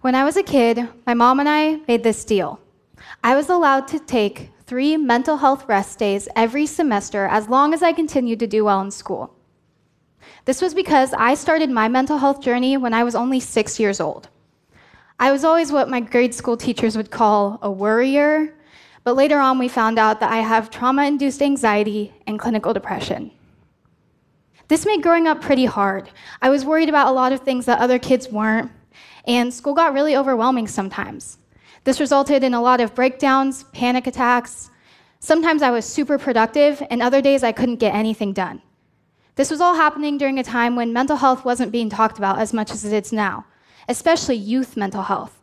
When I was a kid, my mom and I made this deal. I was allowed to take three mental health rest days every semester as long as I continued to do well in school. This was because I started my mental health journey when I was only six years old. I was always what my grade school teachers would call a worrier, but later on we found out that I have trauma induced anxiety and clinical depression. This made growing up pretty hard. I was worried about a lot of things that other kids weren't, and school got really overwhelming sometimes. This resulted in a lot of breakdowns, panic attacks. Sometimes I was super productive, and other days I couldn't get anything done. This was all happening during a time when mental health wasn't being talked about as much as it is now, especially youth mental health.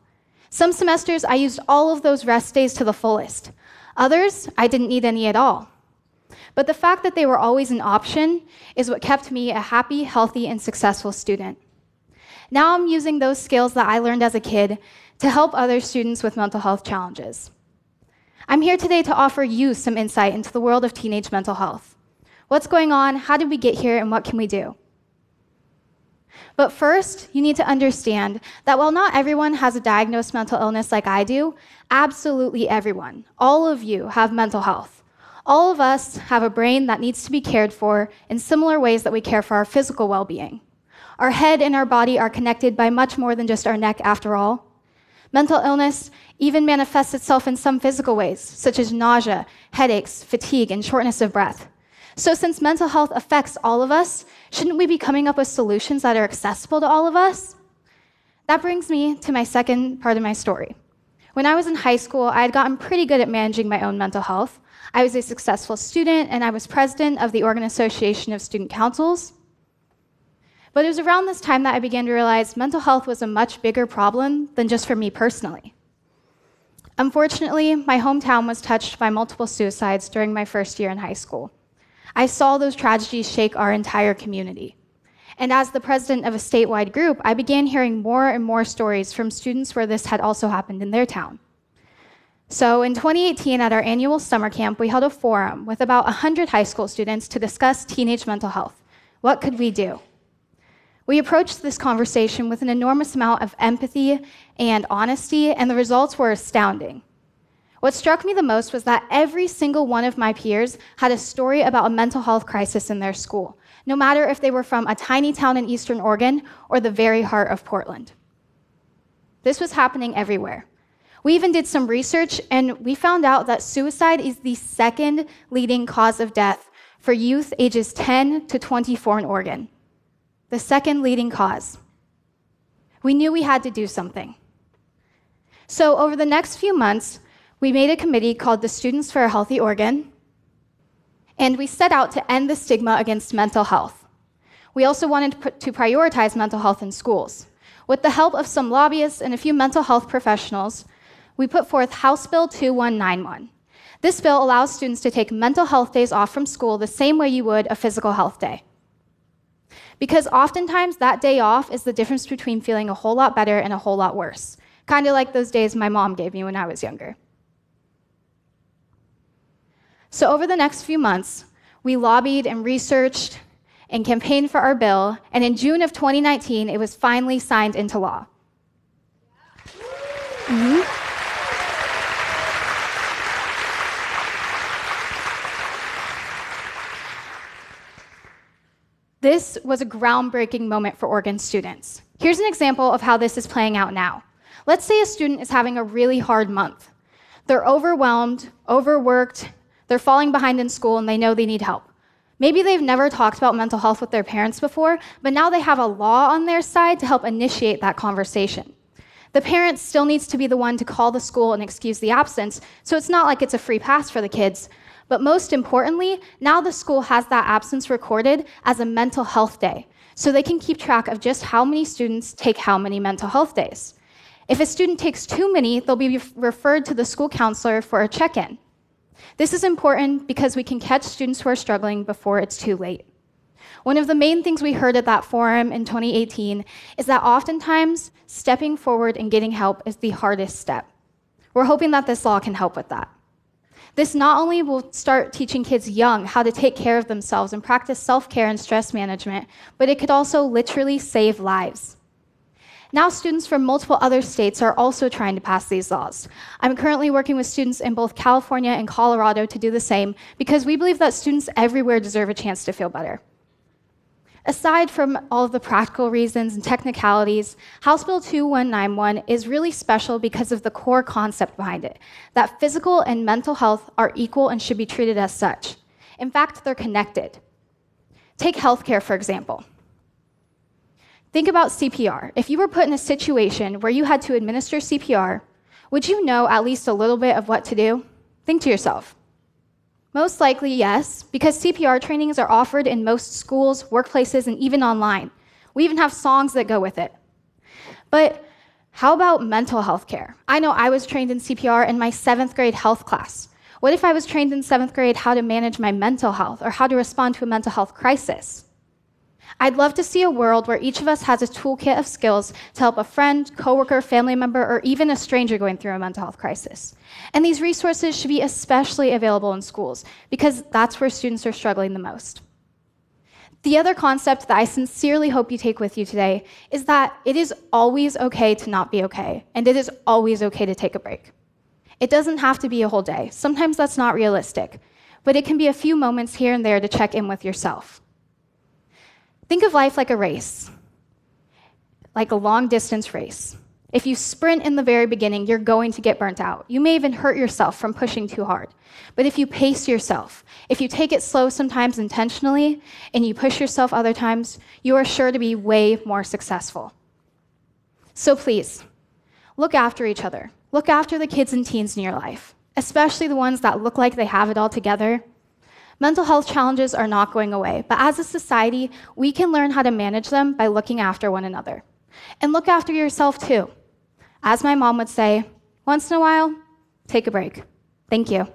Some semesters I used all of those rest days to the fullest. Others, I didn't need any at all. But the fact that they were always an option is what kept me a happy, healthy, and successful student. Now I'm using those skills that I learned as a kid to help other students with mental health challenges. I'm here today to offer you some insight into the world of teenage mental health. What's going on? How did we get here? And what can we do? But first, you need to understand that while not everyone has a diagnosed mental illness like I do, absolutely everyone, all of you, have mental health. All of us have a brain that needs to be cared for in similar ways that we care for our physical well being. Our head and our body are connected by much more than just our neck, after all. Mental illness even manifests itself in some physical ways, such as nausea, headaches, fatigue, and shortness of breath. So, since mental health affects all of us, shouldn't we be coming up with solutions that are accessible to all of us? That brings me to my second part of my story. When I was in high school, I had gotten pretty good at managing my own mental health. I was a successful student and I was president of the Oregon Association of Student Councils. But it was around this time that I began to realize mental health was a much bigger problem than just for me personally. Unfortunately, my hometown was touched by multiple suicides during my first year in high school. I saw those tragedies shake our entire community. And as the president of a statewide group, I began hearing more and more stories from students where this had also happened in their town. So in 2018, at our annual summer camp, we held a forum with about 100 high school students to discuss teenage mental health. What could we do? We approached this conversation with an enormous amount of empathy and honesty, and the results were astounding. What struck me the most was that every single one of my peers had a story about a mental health crisis in their school, no matter if they were from a tiny town in Eastern Oregon or the very heart of Portland. This was happening everywhere. We even did some research and we found out that suicide is the second leading cause of death for youth ages 10 to 24 in Oregon. The second leading cause. We knew we had to do something. So, over the next few months, we made a committee called the Students for a Healthy Oregon, and we set out to end the stigma against mental health. We also wanted to prioritize mental health in schools. With the help of some lobbyists and a few mental health professionals, we put forth House Bill 2191. This bill allows students to take mental health days off from school the same way you would a physical health day. Because oftentimes that day off is the difference between feeling a whole lot better and a whole lot worse, kind of like those days my mom gave me when I was younger. So, over the next few months, we lobbied and researched and campaigned for our bill, and in June of 2019, it was finally signed into law. Mm-hmm. This was a groundbreaking moment for Oregon students. Here's an example of how this is playing out now. Let's say a student is having a really hard month. They're overwhelmed, overworked, they're falling behind in school, and they know they need help. Maybe they've never talked about mental health with their parents before, but now they have a law on their side to help initiate that conversation. The parent still needs to be the one to call the school and excuse the absence, so it's not like it's a free pass for the kids, but most importantly, now the school has that absence recorded as a mental health day, so they can keep track of just how many students take how many mental health days. If a student takes too many, they'll be referred to the school counselor for a check in. This is important because we can catch students who are struggling before it's too late. One of the main things we heard at that forum in 2018 is that oftentimes stepping forward and getting help is the hardest step. We're hoping that this law can help with that. This not only will start teaching kids young how to take care of themselves and practice self care and stress management, but it could also literally save lives. Now, students from multiple other states are also trying to pass these laws. I'm currently working with students in both California and Colorado to do the same because we believe that students everywhere deserve a chance to feel better. Aside from all of the practical reasons and technicalities, House Bill 2191 is really special because of the core concept behind it that physical and mental health are equal and should be treated as such. In fact, they're connected. Take healthcare, for example. Think about CPR. If you were put in a situation where you had to administer CPR, would you know at least a little bit of what to do? Think to yourself. Most likely, yes, because CPR trainings are offered in most schools, workplaces, and even online. We even have songs that go with it. But how about mental health care? I know I was trained in CPR in my seventh grade health class. What if I was trained in seventh grade how to manage my mental health or how to respond to a mental health crisis? I'd love to see a world where each of us has a toolkit of skills to help a friend, coworker, family member, or even a stranger going through a mental health crisis. And these resources should be especially available in schools because that's where students are struggling the most. The other concept that I sincerely hope you take with you today is that it is always okay to not be okay, and it is always okay to take a break. It doesn't have to be a whole day. Sometimes that's not realistic, but it can be a few moments here and there to check in with yourself. Think of life like a race, like a long distance race. If you sprint in the very beginning, you're going to get burnt out. You may even hurt yourself from pushing too hard. But if you pace yourself, if you take it slow sometimes intentionally, and you push yourself other times, you are sure to be way more successful. So please, look after each other. Look after the kids and teens in your life, especially the ones that look like they have it all together Mental health challenges are not going away, but as a society, we can learn how to manage them by looking after one another. And look after yourself too. As my mom would say, once in a while, take a break. Thank you.